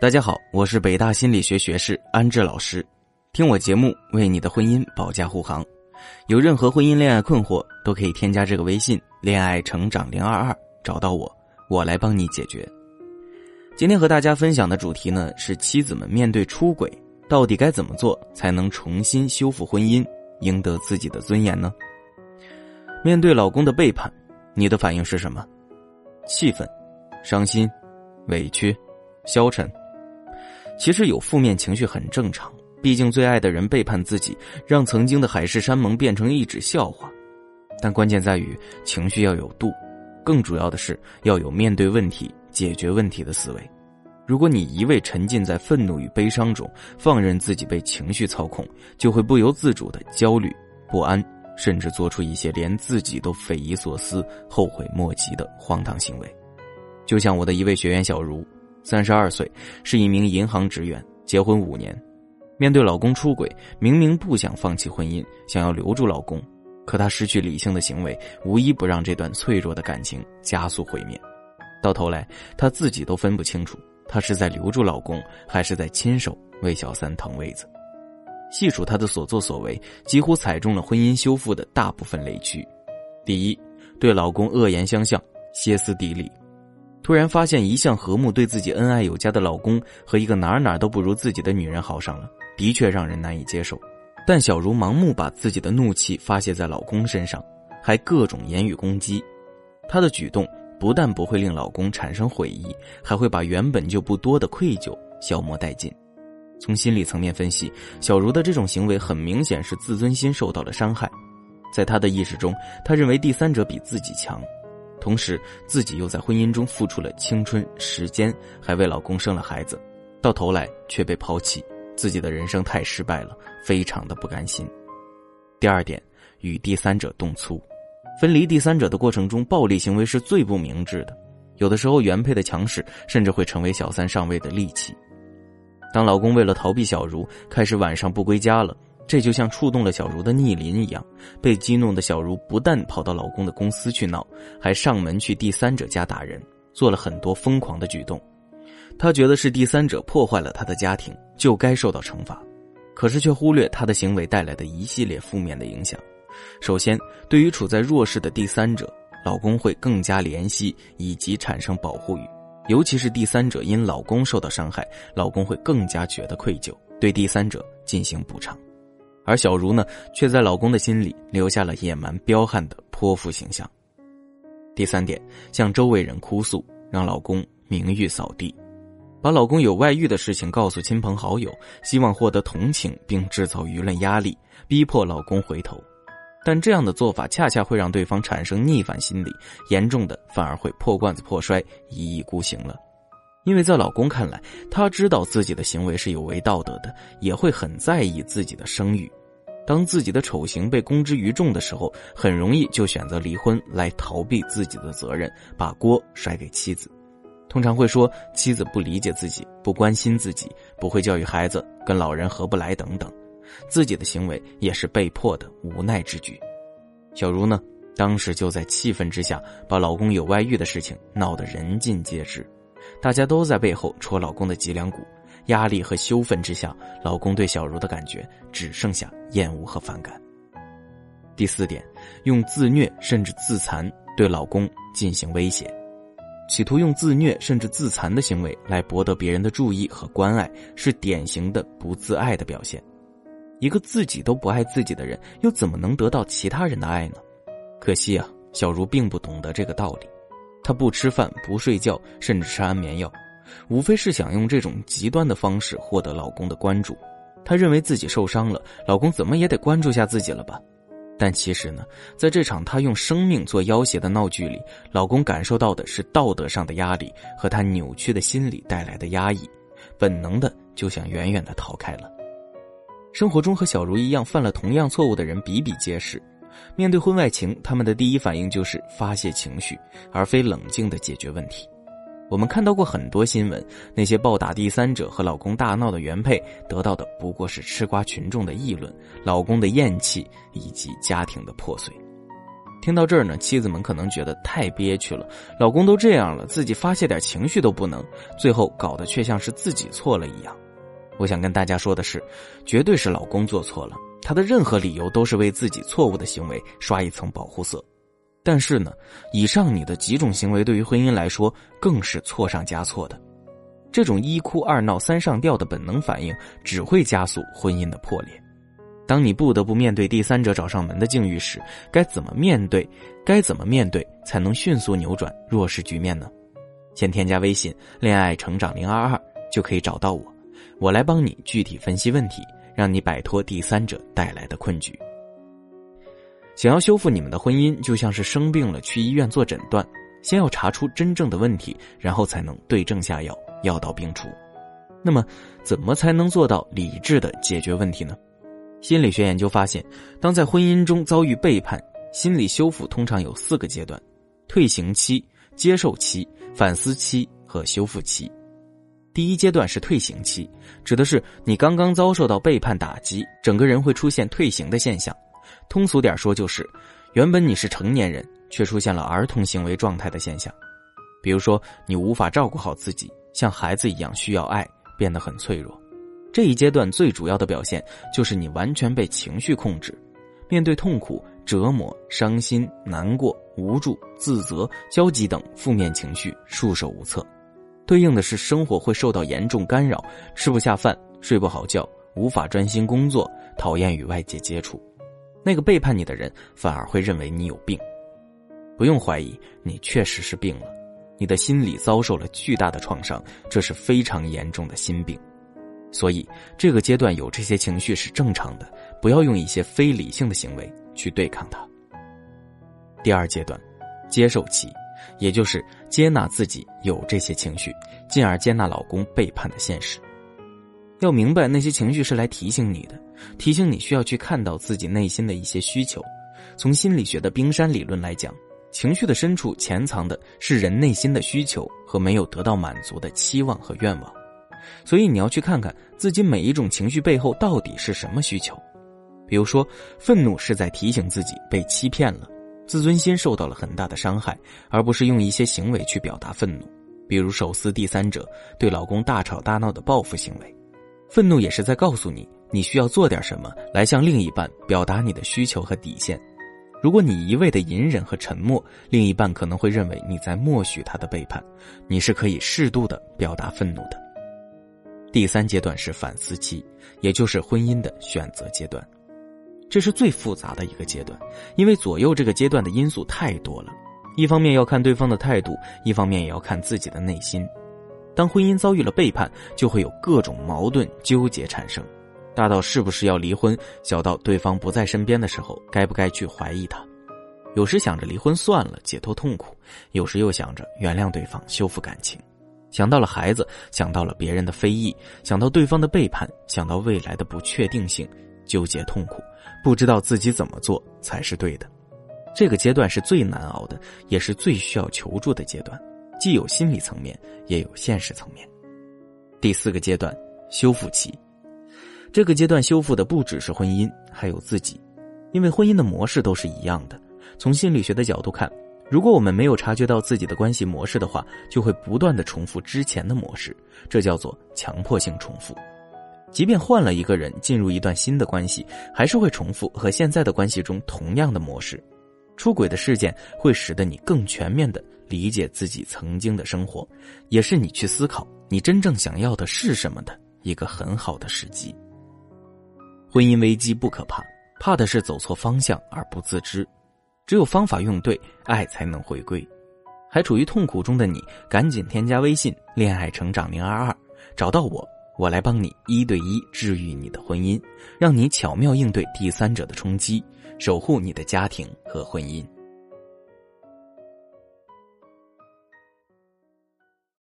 大家好，我是北大心理学学士安志老师，听我节目为你的婚姻保驾护航。有任何婚姻恋爱困惑，都可以添加这个微信“恋爱成长零二二”找到我，我来帮你解决。今天和大家分享的主题呢是妻子们面对出轨，到底该怎么做才能重新修复婚姻，赢得自己的尊严呢？面对老公的背叛，你的反应是什么？气愤、伤心、委屈、消沉。其实有负面情绪很正常，毕竟最爱的人背叛自己，让曾经的海誓山盟变成一纸笑话。但关键在于情绪要有度，更主要的是要有面对问题、解决问题的思维。如果你一味沉浸在愤怒与悲伤中，放任自己被情绪操控，就会不由自主的焦虑、不安，甚至做出一些连自己都匪夷所思、后悔莫及的荒唐行为。就像我的一位学员小茹。三十二岁，是一名银行职员，结婚五年。面对老公出轨，明明不想放弃婚姻，想要留住老公，可她失去理性的行为，无一不让这段脆弱的感情加速毁灭。到头来，她自己都分不清楚，她是在留住老公，还是在亲手为小三腾位子。细数她的所作所为，几乎踩中了婚姻修复的大部分雷区。第一，对老公恶言相向，歇斯底里。突然发现，一向和睦、对自己恩爱有加的老公和一个哪哪都不如自己的女人好上了，的确让人难以接受。但小茹盲目把自己的怒气发泄在老公身上，还各种言语攻击，她的举动不但不会令老公产生悔意，还会把原本就不多的愧疚消磨殆尽。从心理层面分析，小茹的这种行为很明显是自尊心受到了伤害，在她的意识中，她认为第三者比自己强。同时，自己又在婚姻中付出了青春时间，还为老公生了孩子，到头来却被抛弃，自己的人生太失败了，非常的不甘心。第二点，与第三者动粗，分离第三者的过程中，暴力行为是最不明智的，有的时候原配的强势甚至会成为小三上位的利器。当老公为了逃避小茹，开始晚上不归家了。这就像触动了小茹的逆鳞一样，被激怒的小茹不但跑到老公的公司去闹，还上门去第三者家打人，做了很多疯狂的举动。她觉得是第三者破坏了她的家庭，就该受到惩罚，可是却忽略她的行为带来的一系列负面的影响。首先，对于处在弱势的第三者，老公会更加怜惜以及产生保护欲，尤其是第三者因老公受到伤害，老公会更加觉得愧疚，对第三者进行补偿。而小茹呢，却在老公的心里留下了野蛮彪悍的泼妇形象。第三点，向周围人哭诉，让老公名誉扫地，把老公有外遇的事情告诉亲朋好友，希望获得同情，并制造舆论压力，逼迫老公回头。但这样的做法恰恰会让对方产生逆反心理，严重的反而会破罐子破摔，一意孤行了。因为在老公看来，他知道自己的行为是有违道德的，也会很在意自己的声誉。当自己的丑行被公之于众的时候，很容易就选择离婚来逃避自己的责任，把锅甩给妻子。通常会说妻子不理解自己，不关心自己，不会教育孩子，跟老人合不来等等。自己的行为也是被迫的无奈之举。小茹呢，当时就在气愤之下，把老公有外遇的事情闹得人尽皆知。大家都在背后戳老公的脊梁骨，压力和羞愤之下，老公对小茹的感觉只剩下厌恶和反感。第四点，用自虐甚至自残对老公进行威胁，企图用自虐甚至自残的行为来博得别人的注意和关爱，是典型的不自爱的表现。一个自己都不爱自己的人，又怎么能得到其他人的爱呢？可惜啊，小茹并不懂得这个道理。她不吃饭、不睡觉，甚至吃安眠药，无非是想用这种极端的方式获得老公的关注。她认为自己受伤了，老公怎么也得关注下自己了吧？但其实呢，在这场她用生命做要挟的闹剧里，老公感受到的是道德上的压力和他扭曲的心理带来的压抑，本能的就想远远的逃开了。生活中和小茹一样犯了同样错误的人比比皆是。面对婚外情，他们的第一反应就是发泄情绪，而非冷静的解决问题。我们看到过很多新闻，那些暴打第三者和老公大闹的原配，得到的不过是吃瓜群众的议论、老公的厌弃以及家庭的破碎。听到这儿呢，妻子们可能觉得太憋屈了，老公都这样了，自己发泄点情绪都不能，最后搞得却像是自己错了一样。我想跟大家说的是，绝对是老公做错了，他的任何理由都是为自己错误的行为刷一层保护色。但是呢，以上你的几种行为对于婚姻来说更是错上加错的，这种一哭二闹三上吊的本能反应只会加速婚姻的破裂。当你不得不面对第三者找上门的境遇时，该怎么面对？该怎么面对才能迅速扭转弱势局面呢？先添加微信“恋爱成长零二二”就可以找到我，我来帮你具体分析问题，让你摆脱第三者带来的困局。想要修复你们的婚姻，就像是生病了去医院做诊断，先要查出真正的问题，然后才能对症下药，药到病除。那么，怎么才能做到理智的解决问题呢？心理学研究发现，当在婚姻中遭遇背叛，心理修复通常有四个阶段：退行期、接受期、反思期和修复期。第一阶段是退行期，指的是你刚刚遭受到背叛打击，整个人会出现退行的现象。通俗点说，就是原本你是成年人，却出现了儿童行为状态的现象。比如说，你无法照顾好自己，像孩子一样需要爱，变得很脆弱。这一阶段最主要的表现就是你完全被情绪控制，面对痛苦、折磨、伤心、难过、无助、自责、焦急等负面情绪束手无策，对应的是生活会受到严重干扰，吃不下饭、睡不好觉、无法专心工作、讨厌与外界接触。那个背叛你的人反而会认为你有病，不用怀疑，你确实是病了，你的心理遭受了巨大的创伤，这是非常严重的心病。所以，这个阶段有这些情绪是正常的，不要用一些非理性的行为去对抗它。第二阶段，接受期，也就是接纳自己有这些情绪，进而接纳老公背叛的现实。要明白，那些情绪是来提醒你的，提醒你需要去看到自己内心的一些需求。从心理学的冰山理论来讲，情绪的深处潜藏的是人内心的需求和没有得到满足的期望和愿望。所以你要去看看自己每一种情绪背后到底是什么需求，比如说，愤怒是在提醒自己被欺骗了，自尊心受到了很大的伤害，而不是用一些行为去表达愤怒，比如手撕第三者、对老公大吵大闹的报复行为。愤怒也是在告诉你，你需要做点什么来向另一半表达你的需求和底线。如果你一味的隐忍和沉默，另一半可能会认为你在默许他的背叛，你是可以适度的表达愤怒的。第三阶段是反思期，也就是婚姻的选择阶段，这是最复杂的一个阶段，因为左右这个阶段的因素太多了。一方面要看对方的态度，一方面也要看自己的内心。当婚姻遭遇了背叛，就会有各种矛盾纠结产生，大到是不是要离婚，小到对方不在身边的时候，该不该去怀疑他。有时想着离婚算了，解脱痛苦；有时又想着原谅对方，修复感情。想到了孩子，想到了别人的非议，想到对方的背叛，想到未来的不确定性，纠结痛苦，不知道自己怎么做才是对的。这个阶段是最难熬的，也是最需要求助的阶段，既有心理层面，也有现实层面。第四个阶段，修复期。这个阶段修复的不只是婚姻，还有自己，因为婚姻的模式都是一样的。从心理学的角度看。如果我们没有察觉到自己的关系模式的话，就会不断的重复之前的模式，这叫做强迫性重复。即便换了一个人进入一段新的关系，还是会重复和现在的关系中同样的模式。出轨的事件会使得你更全面的理解自己曾经的生活，也是你去思考你真正想要的是什么的一个很好的时机。婚姻危机不可怕，怕的是走错方向而不自知。只有方法用对，爱才能回归。还处于痛苦中的你，赶紧添加微信“恋爱成长零二二”，找到我，我来帮你一对一治愈你的婚姻，让你巧妙应对第三者的冲击，守护你的家庭和婚姻。